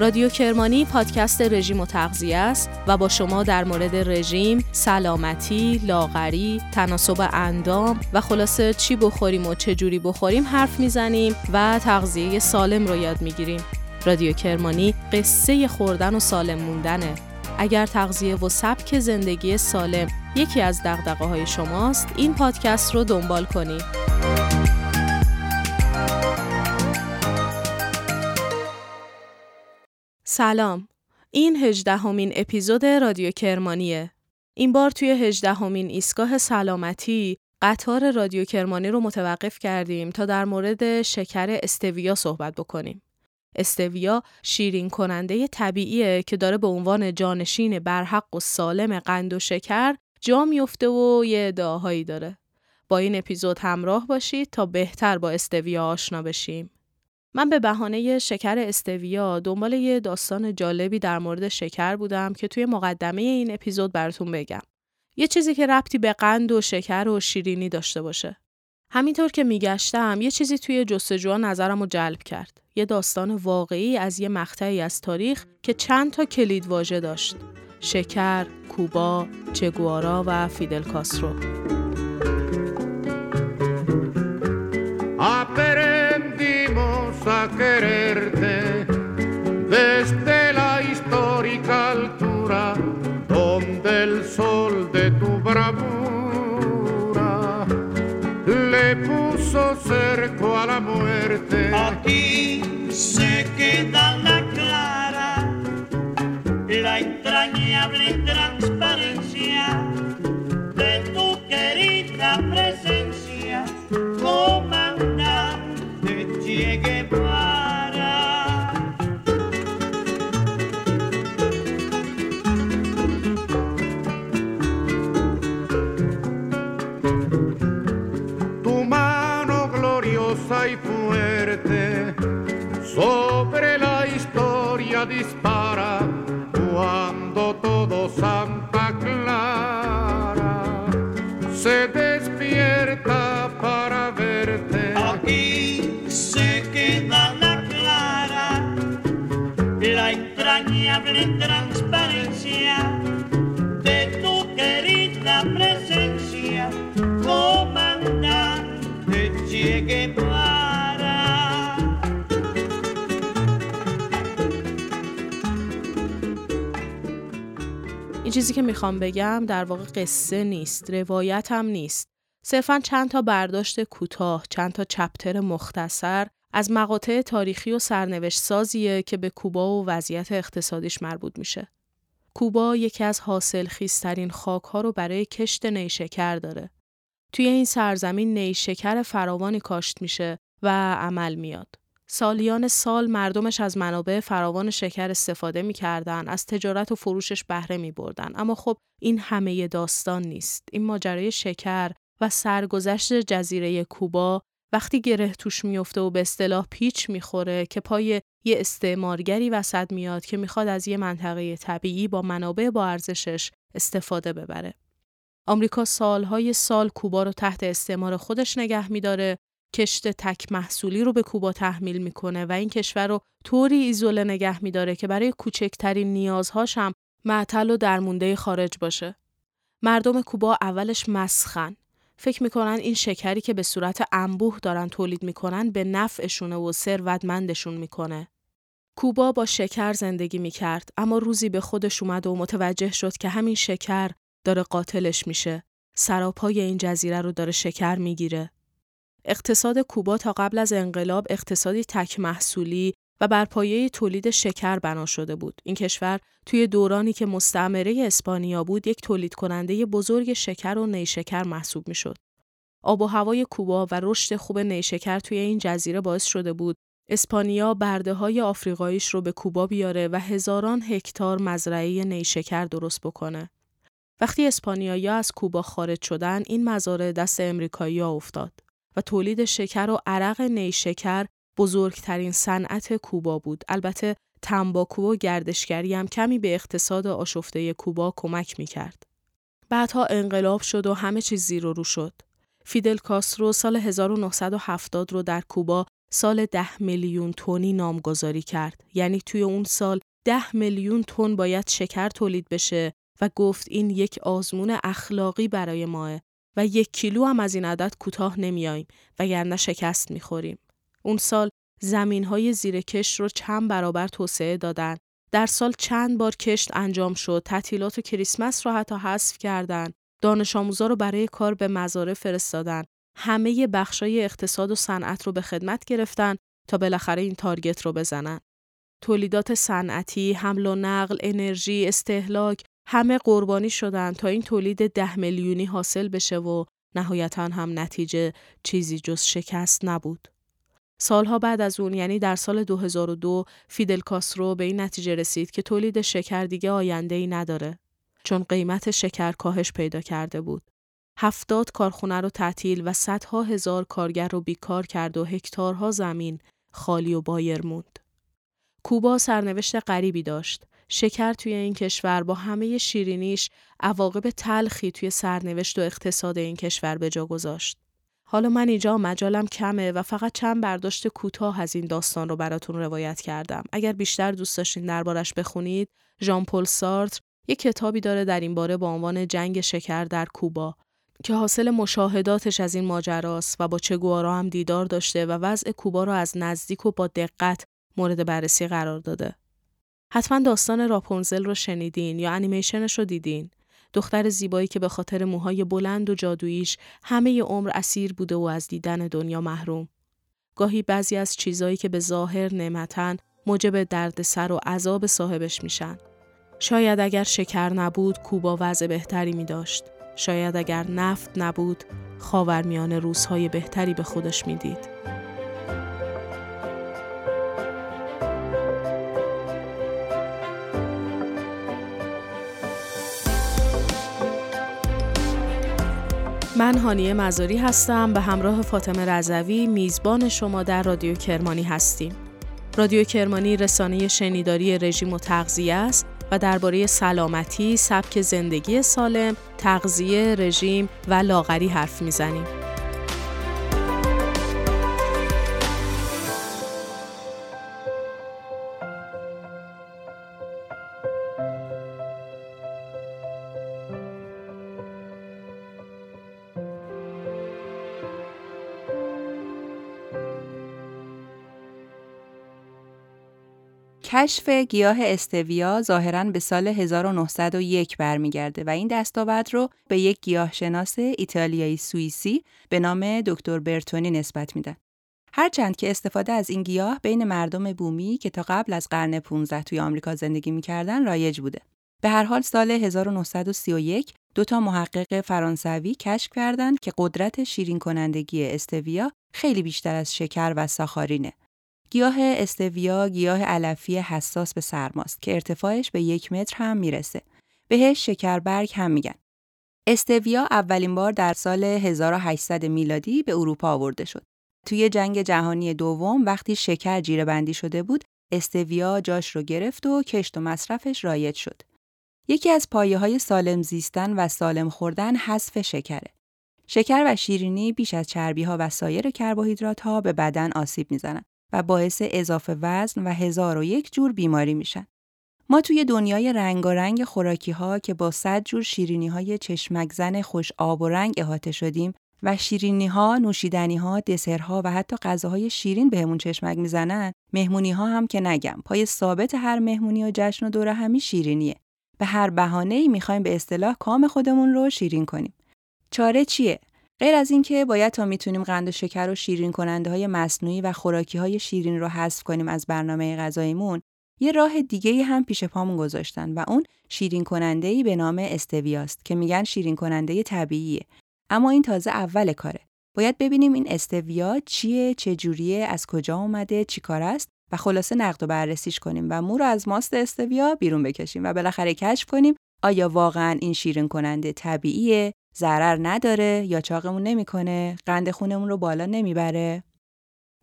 رادیو کرمانی پادکست رژیم و تغذیه است و با شما در مورد رژیم، سلامتی، لاغری، تناسب اندام و خلاصه چی بخوریم و چه جوری بخوریم حرف می‌زنیم و تغذیه سالم رو یاد می‌گیریم. رادیو کرمانی قصه خوردن و سالم موندنه. اگر تغذیه و سبک زندگی سالم یکی از دقدقه های شماست، این پادکست رو دنبال کنید. سلام. این هجدهمین اپیزود رادیو کرمانیه. این بار توی هجدهمین ایستگاه سلامتی قطار رادیو کرمانی رو متوقف کردیم تا در مورد شکر استویا صحبت بکنیم. استویا شیرین کننده طبیعیه که داره به عنوان جانشین برحق و سالم قند و شکر جا میفته و یه ادعاهایی داره. با این اپیزود همراه باشید تا بهتر با استویا آشنا بشیم. من به بهانه شکر استویا دنبال یه داستان جالبی در مورد شکر بودم که توی مقدمه این اپیزود براتون بگم. یه چیزی که ربطی به قند و شکر و شیرینی داشته باشه. همینطور که میگشتم یه چیزی توی جستجوها نظرم رو جلب کرد. یه داستان واقعی از یه مقطعی از تاریخ که چند تا کلید واژه داشت. شکر، کوبا، چگوارا و فیدل کاسترو. Se queda la clara, la entrañable transparencia dispara این چیزی که می‌خوام بگم در واقع قصه نیست، روایت هم نیست. صرفا چند تا برداشت کوتاه، چند تا چپتر مختصر از مقاطع تاریخی و سرنوشت سازیه که به کوبا و وضعیت اقتصادیش مربوط میشه. کوبا یکی از حاصل خیسترین خاک ها رو برای کشت نیشکر داره. توی این سرزمین نیشکر فراوانی کاشت میشه و عمل میاد. سالیان سال مردمش از منابع فراوان شکر استفاده می‌کردن، از تجارت و فروشش بهره می بردن. اما خب این همه داستان نیست. این ماجرای شکر و سرگذشت جزیره کوبا وقتی گره توش میفته و به اصطلاح پیچ می‌خوره که پای یه استعمارگری وسط میاد که می‌خواد از یه منطقه طبیعی با منابع با ارزشش استفاده ببره. آمریکا سالهای سال کوبا رو تحت استعمار خودش نگه میداره کشت تک محصولی رو به کوبا تحمیل می‌کنه و این کشور رو طوری ایزوله نگه میداره که برای کوچکترین نیازهاش هم معطل و درمونده خارج باشه. مردم کوبا اولش مسخن. فکر می‌کنن این شکری که به صورت انبوه دارن تولید می‌کنن به نفعشونه و ثروتمندشون می‌کنه. کوبا با شکر زندگی می‌کرد اما روزی به خودش اومد و متوجه شد که همین شکر داره قاتلش میشه. سراپای این جزیره رو داره شکر می‌گیره. اقتصاد کوبا تا قبل از انقلاب اقتصادی تک محصولی و بر پایه تولید شکر بنا شده بود. این کشور توی دورانی که مستعمره اسپانیا بود یک تولید کننده بزرگ شکر و نیشکر محسوب می‌شد. آب و هوای کوبا و رشد خوب نیشکر توی این جزیره باعث شده بود اسپانیا برده های آفریقاییش رو به کوبا بیاره و هزاران هکتار مزرعه نیشکر درست بکنه. وقتی اسپانیایی از کوبا خارج شدن این مزارع دست امریکایی افتاد و تولید شکر و عرق نیشکر بزرگترین صنعت کوبا بود. البته تنباکو و گردشگری هم کمی به اقتصاد آشفته کوبا کمک می‌کرد. بعدها انقلاب شد و همه چیز زیر و رو شد. فیدل کاسترو سال 1970 رو در کوبا سال ده میلیون تونی نامگذاری کرد. یعنی توی اون سال ده میلیون تن باید شکر تولید بشه و گفت این یک آزمون اخلاقی برای ماه و یک کیلو هم از این عدد کوتاه نمیاییم وگرنه شکست می‌خوریم. اون سال زمین های زیر کشت رو چند برابر توسعه دادن. در سال چند بار کشت انجام شد. تعطیلات و کریسمس رو حتی حذف کردن. دانش آموزا رو برای کار به مزارع فرستادن. همه بخشای اقتصاد و صنعت رو به خدمت گرفتن تا بالاخره این تارگت رو بزنن. تولیدات صنعتی، حمل و نقل، انرژی، استهلاک همه قربانی شدن تا این تولید ده میلیونی حاصل بشه و نهایتا هم نتیجه چیزی جز شکست نبود. سالها بعد از اون یعنی در سال 2002 فیدل کاسترو به این نتیجه رسید که تولید شکر دیگه آینده ای نداره چون قیمت شکر کاهش پیدا کرده بود. هفتاد کارخونه رو تعطیل و صدها هزار کارگر رو بیکار کرد و هکتارها زمین خالی و بایر موند. کوبا سرنوشت غریبی داشت. شکر توی این کشور با همه شیرینیش عواقب تلخی توی سرنوشت و اقتصاد این کشور به جا گذاشت. حالا من اینجا مجالم کمه و فقط چند برداشت کوتاه از این داستان رو براتون روایت کردم. اگر بیشتر دوست داشتین دربارش بخونید، ژان پل سارتر یک کتابی داره در این باره با عنوان جنگ شکر در کوبا که حاصل مشاهداتش از این ماجراست و با چگوارا هم دیدار داشته و وضع کوبا را از نزدیک و با دقت مورد بررسی قرار داده. حتما داستان راپونزل رو شنیدین یا انیمیشنش رو دیدین. دختر زیبایی که به خاطر موهای بلند و جادوییش همه عمر اسیر بوده و از دیدن دنیا محروم. گاهی بعضی از چیزایی که به ظاهر نعمتن موجب دردسر و عذاب صاحبش میشن. شاید اگر شکر نبود کوبا وضع بهتری می داشت. شاید اگر نفت نبود خاورمیانه روزهای بهتری به خودش می‌دید. من هانیه مزاری هستم به همراه فاطمه رضوی میزبان شما در رادیو کرمانی هستیم. رادیو کرمانی رسانه شنیداری رژیم و تغذیه است و درباره سلامتی، سبک زندگی سالم، تغذیه، رژیم و لاغری حرف می‌زنیم. کشف گیاه استویا ظاهرا به سال 1901 برمیگرده و این دستاورد رو به یک گیاهشناس ایتالیایی سوئیسی به نام دکتر برتونی نسبت میدن. هرچند که استفاده از این گیاه بین مردم بومی که تا قبل از قرن 15 توی آمریکا زندگی می‌کردن رایج بوده. به هر حال سال 1931 دو تا محقق فرانسوی کشف کردند که قدرت شیرین کنندگی استویا خیلی بیشتر از شکر و ساخارینه گیاه استویا گیاه علفی حساس به سرماست که ارتفاعش به یک متر هم می‌رسه. بهش شکربرگ هم میگن. استویا اولین بار در سال 1800 میلادی به اروپا آورده شد. توی جنگ جهانی دوم وقتی شکر جیره بندی شده بود، استویا جاش رو گرفت و کشت و مصرفش رایج شد. یکی از پایه های سالم زیستن و سالم خوردن حذف شکره. شکر و شیرینی بیش از چربی ها و سایر کربوهیدرات ها به بدن آسیب می‌زنند. و باعث اضافه وزن و هزار و یک جور بیماری میشن. ما توی دنیای رنگارنگ خوراکی ها که با صد جور شیرینی های چشمک خوش آب و رنگ احاطه شدیم و شیرینی ها، نوشیدنی ها، دسرها و حتی غذاهای شیرین بهمون چشمک می‌زنن، مهمونی ها هم که نگم. پای ثابت هر مهمونی و جشن و دوره همی شیرینیه. به هر بهانه ای می‌خوایم به اصطلاح کام خودمون رو شیرین کنیم. چاره چیه؟ غیر از اینکه باید تا می‌تونیم قند و شکر و شیرین کننده های مصنوعی و خوراکی های شیرین رو حذف کنیم از برنامه غذاییمون یه راه دیگه هم پیش پامون گذاشتن و اون شیرین کننده ای به نام استویاست که میگن شیرین کننده طبیعیه. اما این تازه اول کاره. باید ببینیم این استویا چیه چه جوریه از کجا اومده چیکار است و خلاصه نقد و بررسیش کنیم و مو رو از ماست استویا بیرون بکشیم و بالاخره کشف کنیم آیا واقعا این شیرین کننده طبیعیه ضرر نداره یا چاقمون نمی‌کنه قند خونمون رو بالا نمی‌بره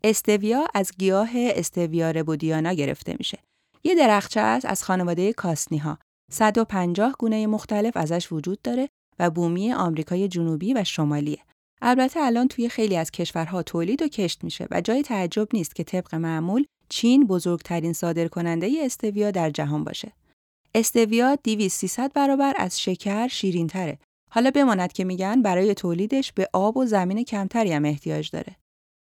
استویا از گیاه استویا ربودیانا گرفته میشه یه درخچه است از خانواده کاسنی ها 150 گونه مختلف ازش وجود داره و بومی آمریکای جنوبی و شمالیه البته الان توی خیلی از کشورها تولید و کشت میشه و جای تعجب نیست که طبق معمول چین بزرگترین صادرکننده استویا در جهان باشه. استویا 200 300 برابر از شکر شیرین تره. حالا بماند که میگن برای تولیدش به آب و زمین کمتری هم احتیاج داره.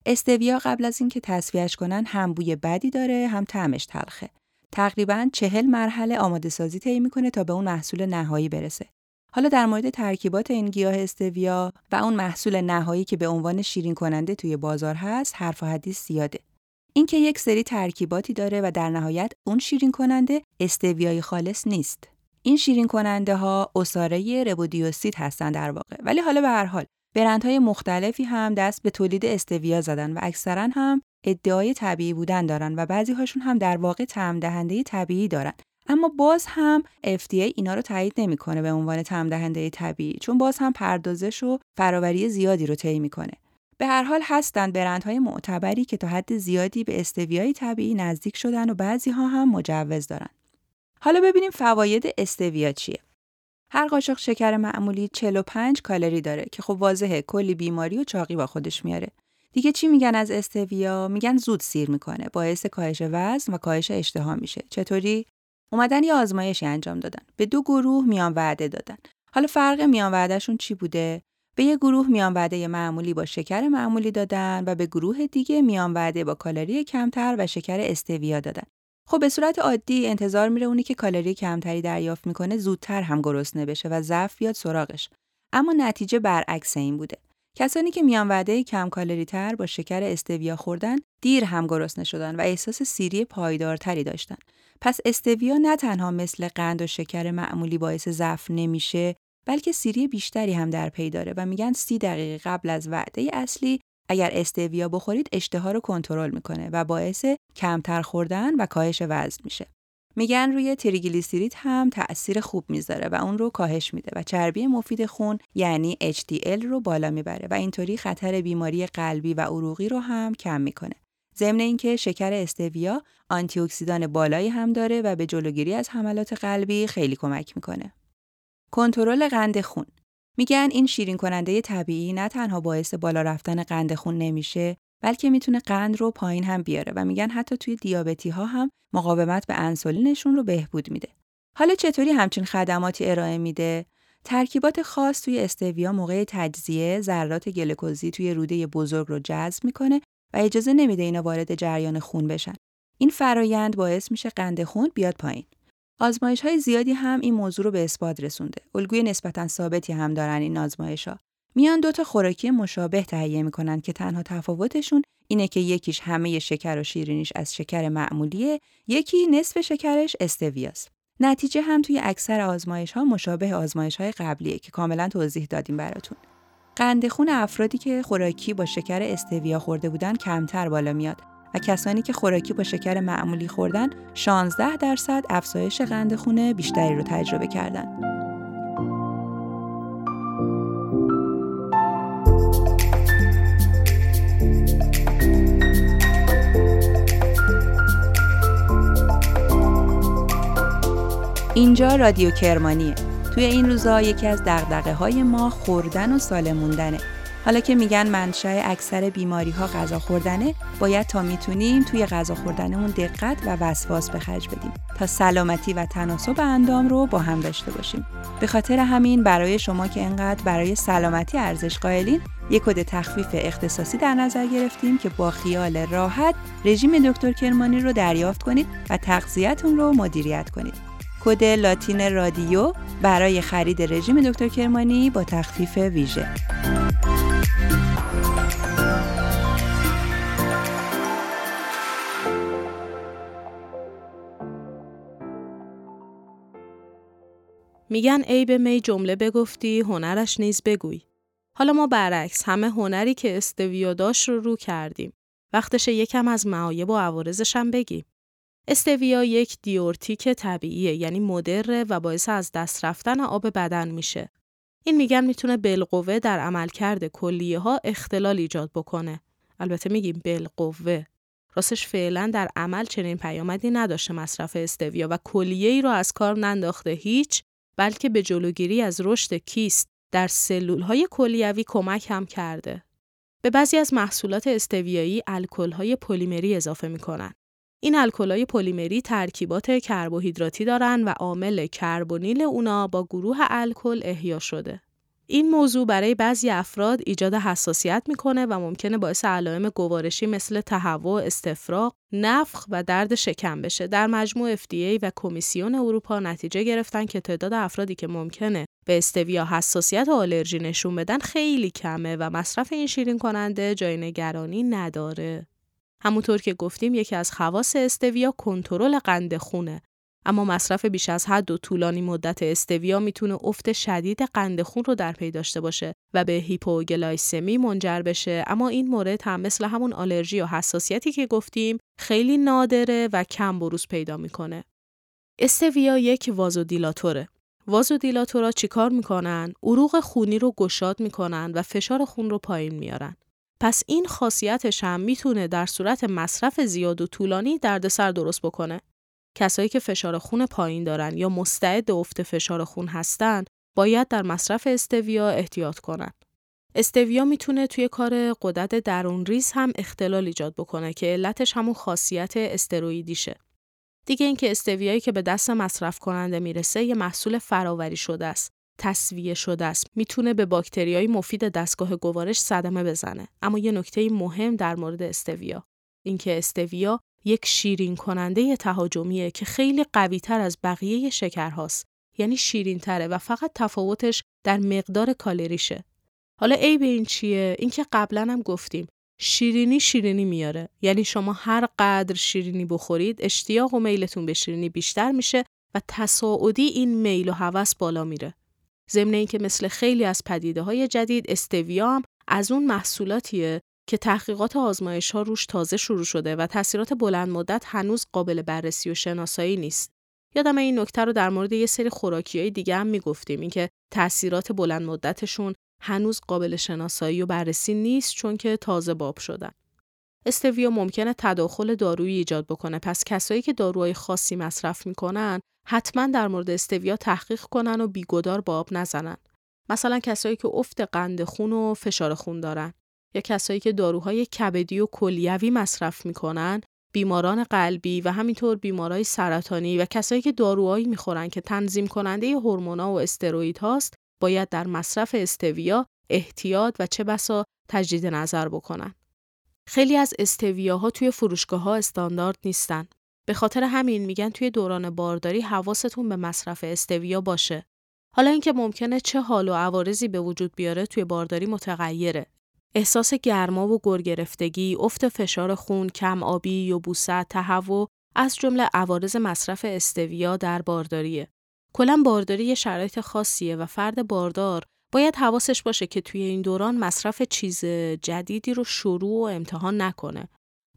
استویا قبل از اینکه تصفیهش کنن هم بوی بدی داره هم طعمش تلخه. تقریبا چهل مرحله آماده سازی طی می‌کنه تا به اون محصول نهایی برسه. حالا در مورد ترکیبات این گیاه استویا و اون محصول نهایی که به عنوان شیرین کننده توی بازار هست حرف و حدیث زیاده. اینکه یک سری ترکیباتی داره و در نهایت اون شیرین کننده استویای خالص نیست. این شیرین کننده ها اساره ربودیوسید هستن در واقع. ولی حالا به هر حال برندهای مختلفی هم دست به تولید استویا زدن و اکثرا هم ادعای طبیعی بودن دارن و بعضی هاشون هم در واقع طعم دهنده طبیعی دارن. اما باز هم FDA اینا رو تایید نمی‌کنه به عنوان طعم دهنده طبیعی چون باز هم پردازش و فراوری زیادی رو طی می‌کنه. به هر حال هستند برندهای معتبری که تا حد زیادی به استویای طبیعی نزدیک شدن و بعضی ها هم مجوز دارن. حالا ببینیم فواید استویا چیه. هر قاشق شکر معمولی 45 کالری داره که خب واضحه کلی بیماری و چاقی با خودش میاره. دیگه چی میگن از استویا؟ میگن زود سیر می‌کنه. باعث کاهش وزن و کاهش اشتها میشه. چطوری؟ اومدن یه آزمایشی انجام دادن. به دو گروه میان وعده دادن. حالا فرق میان وعدهشون چی بوده؟ به یه گروه میان وعده معمولی با شکر معمولی دادن و به گروه دیگه میان وعده با کالری کمتر و شکر استویا دادن. خب به صورت عادی انتظار میره اونی که کالری کمتری دریافت می‌کنه زودتر هم گرسنه بشه و ضعف بیاد سراغش. اما نتیجه برعکس این بوده. کسانی که میان وعده کم کالری تر با شکر استویا خوردن دیر هم گرسنه شدن و احساس سیری پایدارتری داشتن. پس استویا نه تنها مثل قند و شکر معمولی باعث ضعف نمیشه بلکه سیری بیشتری هم در پی داره و میگن سی دقیقه قبل از وعده اصلی اگر استویا بخورید اشتها رو کنترل می‌کنه و باعث کمتر خوردن و کاهش وزن میشه. میگن روی تریگلیسیرید هم تأثیر خوب می‌ذاره و اون رو کاهش میده و چربی مفید خون یعنی HDL رو بالا می‌بره و اینطوری خطر بیماری قلبی و عروقی رو هم کم می‌کنه. ضمن اینکه شکر استویا آنتی اکسیدان بالایی هم داره و به جلوگیری از حملات قلبی خیلی کمک می‌کنه. کنترل قند خون میگن این شیرین کننده طبیعی نه تنها باعث بالا رفتن قند خون نمیشه بلکه می‌تونه قند رو پایین هم بیاره و میگن حتی توی دیابتی ها هم مقاومت به انسولینشون رو بهبود میده. حالا چطوری همچین خدماتی ارائه میده؟ ترکیبات خاص توی استویا موقع تجزیه ذرات گلوکوزی توی روده بزرگ رو جذب می‌کنه و اجازه نمیده اینا وارد جریان خون بشن. این فرایند باعث میشه قند خون بیاد پایین. آزمایش های زیادی هم این موضوع رو به اثبات رسونده. الگوی نسبتا ثابتی هم دارن این آزمایش ها. میان دو تا خوراکی مشابه تهیه می‌کنن که تنها تفاوتشون اینه که یکیش همه شکر و شیرینیش از شکر معمولیه، یکی نصف شکرش استویاست. نتیجه هم توی اکثر آزمایش ها مشابه آزمایش های قبلیه که کاملا توضیح دادیم براتون. قند خون افرادی که خوراکی با شکر استویا خورده بودن کمتر بالا میاد و کسانی که خوراکی با شکر معمولی خوردن 16 درصد افزایش قند خون بیشتری رو تجربه کردند. اینجا رادیو کرمانیه. توی این روزا یکی از های ما خوردن و سالم موندنه. حالا که میگن منشأ اکثر بیماری ها غذا خوردنه باید تا می‌تونیم توی غذا خوردنمون دقت و وسواس به خرج بدیم تا سلامتی و تناسب اندام رو با هم داشته باشیم. به خاطر همین برای شما که انقدر برای سلامتی ارزش قائلین یک کد تخفیف اختصاصی در نظر گرفتیم که با خیال راحت رژیم دکتر کرمانی رو دریافت کنید و تغذیه‌تون رو مدیریت کنید. کد لاتین رادیو برای خرید رژیم دکتر کرمانی با تخفیف ویژه. میگن ای به می جمله بگفتی هنرش نیز بگوی. حالا ما برعکس همه هنری که استویا داشت رو رو کردیم. وقتش یکم از معایب و عوارضش هم بگیم. استویا یک دیورتیک طبیعیه یعنی مدره و باعث از دست رفتن آب بدن میشه. این میگن می‌تونه بالقوه در عملکرد کلیه ها اختلال ایجاد بکنه. البته میگیم بالقوه. راستش فعلا در عمل چنین پیامدی نداشته مصرف استویا و کلیه ای رو از کار ننداخته هیچ بلکه به جلوگیری از رشد کیست در سلولهای کلیوی کمک هم کرده. به بعضی از محصولات استویایی الکل‌های پلیمری اضافه می‌کنن. این الکل‌های پلیمری ترکیبات کربوهیدراتی دارن و عامل کربونیل اونا با گروه الکل احیا شده. این موضوع برای بعضی افراد ایجاد حساسیت می‌کنه و ممکنه باعث علائم گوارشی مثل تهوع، استفراغ، نفخ و درد شکم بشه. در مجموع FDA و کمیسیون اروپا نتیجه گرفتن که تعداد افرادی که ممکنه به استویا حساسیت و آلرژی نشون بدن خیلی کمه و مصرف این شیرین کننده جای نگرانی نداره. همونطور که گفتیم یکی از خواص استویا کنترل قند خونه اما مصرف بیش از حد و طولانی مدت استویا می‌تونه افت شدید قند خون رو در پی داشته باشه و به هیپوگلایسمی منجر بشه اما این مورد هم مثل همون آلرژی و حساسیتی که گفتیم خیلی نادره و کم بروز پیدا می‌کنه. استویا یک vasodilator ه. vasodilator ا چیکار می‌کنن؟ عروق خونی رو گشاد می‌کنن و فشار خون رو پایین میارن. پس این خاصیتش هم می‌تونه در صورت مصرف زیاد و طولانی دردسر درست بکنه. کسایی که فشار خون پایین دارن یا مستعد افت فشار خون هستن باید در مصرف استویا احتیاط کنند. استویا می‌تونه توی کار قدرت درون ریز هم اختلال ایجاد بکنه که علتش همون خاصیت استروئیدیشه. دیگه اینکه استویایی که به دست مصرف کننده می‌رسه یه محصول فراوری شده است. تصویه شده است. می‌تونه به باکتریای مفید دستگاه گوارش صدمه بزنه. اما یه نکته مهم در مورد استویا اینکه استویا یک شیرین کننده تهاجمیه که خیلی قوی تر از بقیه شکرهاست. یعنی شیرین تره و فقط تفاوتش در مقدار کالریشه. حالا ای به این چیه؟ اینکه قبلا هم گفتیم شیرینی شیرینی میاره. یعنی شما هر قدر شیرینی بخورید اشتیاق و میلتون به شیرینی بیشتر میشه و تصاعدی این میل و هوس بالا میره. ضمن اینکه مثل خیلی از پدیده های جدید استویا هم از اون محصولاتیه که تحقیقات آزمایش ها روش تازه شروع شده و تاثیرات بلند مدت هنوز قابل بررسی و شناسایی نیست. یادم این نکته رو در مورد یه سری خوراکی های دیگه هم می‌گفتیم اینکه تاثیرات بلند مدتشون هنوز قابل شناسایی و بررسی نیست چون که تازه باب شدن. استویا ممکنه تداخل دارویی ایجاد بکنه پس کسایی که داروهای خاصی مصرف می‌کنن حتما در مورد استویا تحقیق کنن و بیگدار با آب نزنن. مثلا کسایی که افت قند خون و فشار خون دارن. یا کسایی که داروهای کبدی و کلیوی مصرف می‌کنن بیماران قلبی و همینطور بیمارای سرطانی و کسایی که داروهایی می‌خورن که تنظیم کننده هورمونا و استروئید هاست باید در مصرف استویا احتیاط و چه بسا تجدید نظر بکنن. خیلی از استویاها توی فروشگاه ها استاندارد نیستن. به خاطر همین میگن توی دوران بارداری حواستون به مصرف استویا باشه. حالا اینکه ممکنه چه حال و عوارضی به وجود بیاره توی بارداری متغیره. احساس گرما و گرگرفتگی، افت فشار خون، کم آبی، یبوست، تهوع از جمله عوارض مصرف استویا در بارداریه. کلا بارداری یه شرایط خاصیه و فرد باردار باید حواسش باشه که توی این دوران مصرف چیز جدیدی رو شروع و امتحان نکنه.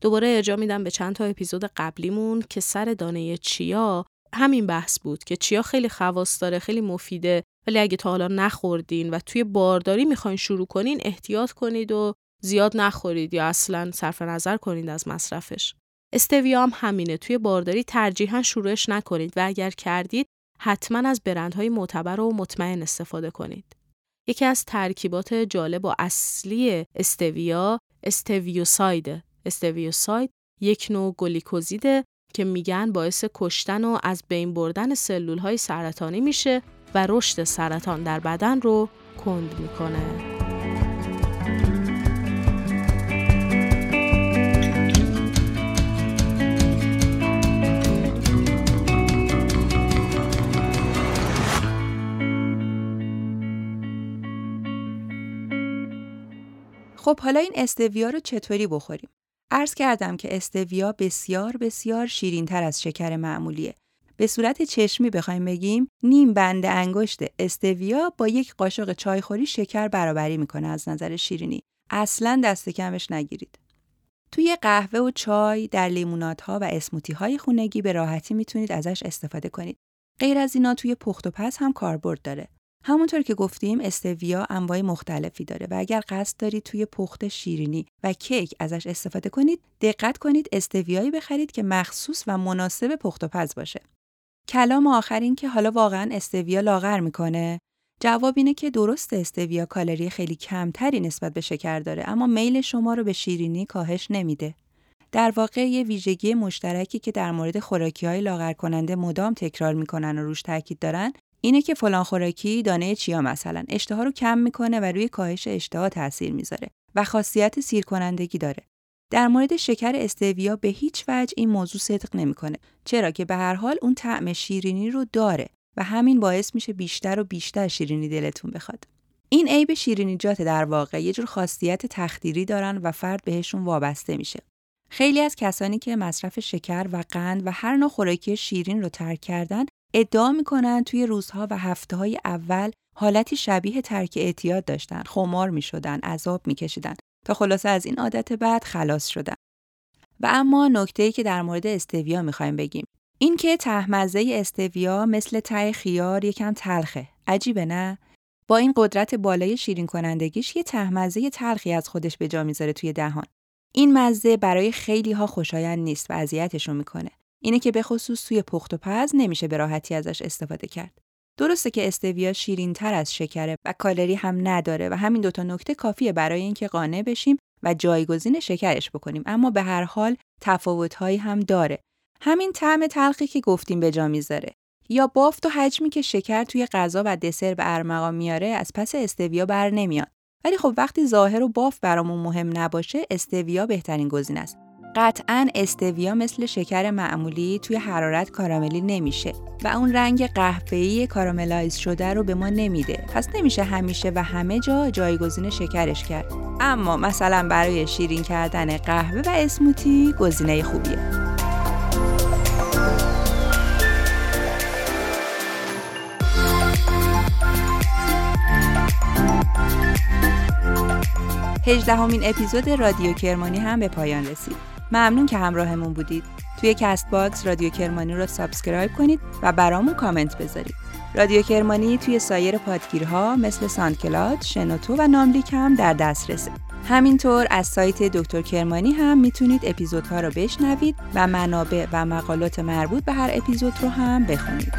دوباره ارجاع میدم به چند تا اپیزود قبلیمون که سر دانه چیا همین بحث بود که چیا خیلی خواص داره خیلی مفیده ولی اگه تا حالا نخوردین و توی بارداری می‌خواین شروع کنین احتیاط کنید و زیاد نخورید یا اصلا صرف نظر کنید از مصرفش. استویا هم همینه توی بارداری ترجیحاً شروعش نکنید و اگر کردید حتما از برندهای معتبر و مطمئن استفاده کنید. یکی از ترکیبات جالب و اصلی استویا استویوساید. استویوساید یک نوع گلیکوزیده که میگن باعث کشتن و از بین بردن سلول های سرطانی میشه و رشد سرطان در بدن رو کند می‌کنه. خب حالا این استویا رو چطوری بخوریم؟ عرض کردم که استویا بسیار بسیار شیرین تر از شکر معمولیه. به صورت چشمی بخوایم بگیم نیم بند انگشت استویا با یک قاشق چایخوری شکر برابری می‌کنه از نظر شیرینی. اصلا دست کمش نگیرید. توی قهوه و چای، در لیمونات ها و اسموتی های خونگی به راحتی می‌تونید ازش استفاده کنید. غیر از اینا توی پخت و پس هم کاربرد داره. همونطور که گفتیم استویا انواع مختلفی داره و اگر قصد دارید توی پخت شیرینی و کیک ازش استفاده کنید دقت کنید استویایی بخرید که مخصوص و مناسب پخت و پز باشه کلام آخر این که حالا واقعا استویا لاغر می‌کنه جواب اینه که درست استویا کالری خیلی کمتری نسبت به شکر داره اما میل شما رو به شیرینی کاهش نمیده. در واقع یه ویژگی مشترکی که در مورد خوراکی های لاغر کننده مدام تکرار می‌کنن و روش تاکید دارن اینه که فلان خوراکی دانه چیا مثلا اشتها رو کم می‌کنه و روی کاهش اشتها تاثیر می‌ذاره و خاصیت سیر کنندگی داره. در مورد شکر استویا به هیچ وجه این موضوع صدق نمی‌کنه چرا که به هر حال اون طعم شیرینی رو داره و همین باعث میشه بیشتر و بیشتر شیرینی دلتون بخواد. این عیب شیرینیجات در واقع یه جور خاصیت تخدیری دارن و فرد بهشون وابسته میشه. خیلی از کسانی که مصرف شکر و قند و هر نوع خوراکی شیرین رو ترک کردن ادعا می‌کنن توی روزها و هفته های اول حالتی شبیه ترک اعتیاد داشتن، خمار می‌شدن، عذاب میکشیدن تا خلاصه از این عادت بعد خلاص شدن. و اما نکته که در مورد استویا می‌خوایم بگیم این که تهمزه استویا مثل ته خیار یکم تلخه. عجیبه نه؟ با این قدرت بالای شیرین کنندگیش یه تهمزه تلخی از خودش به جا می‌ذاره توی دهان. این مزه برای خیلی ها خوشایند نیست و اذیتشون می‌کنه. اینه که به خصوص توی پخت و پز نمیشه به راحتی ازش استفاده کرد. درسته که استویا شیرین تر از شکره و کالری هم نداره و همین دوتا نکته کافیه برای اینکه قانع بشیم و جایگزین شکرش بکنیم. اما به هر حال تفاوتهایی هم داره. همین طعم تلخی که گفتیم به جا می‌ذاره. یا بافت و حجمی که شکر توی غذا و دسر به ارمغان میاره از پس استویا بر نمیاد. ولی خب وقتی ظاهر و بافت برامون مهم نباشه استویا بهترین گزینه است. قطعا استویا مثل شکر معمولی توی حرارت کاراملی نمیشه و اون رنگ قهوه‌ای کاراملایز شده رو به ما نمیده. پس نمیشه همیشه و همه جا جایگزین شکرش کرد. اما مثلا برای شیرین کردن قهوه و اسموتی گزینه خوبیه. هجدهمین اپیزود رادیو کرمانی هم به پایان رسید. ممنون که همراهمون بودید. توی کست باکس رادیو کرمانی رو subscribe کنید و برامون کامنت بذارید. رادیو کرمانی توی سایر پادگیرها مثل ساندکلاد، شنوتو و ناملیک هم در دسترسه. همینطور از سایت دکتر کرمانی هم می‌تونید اپیزودها رو بشنوید و منابع و مقالات مربوط به هر اپیزود رو هم بخونید.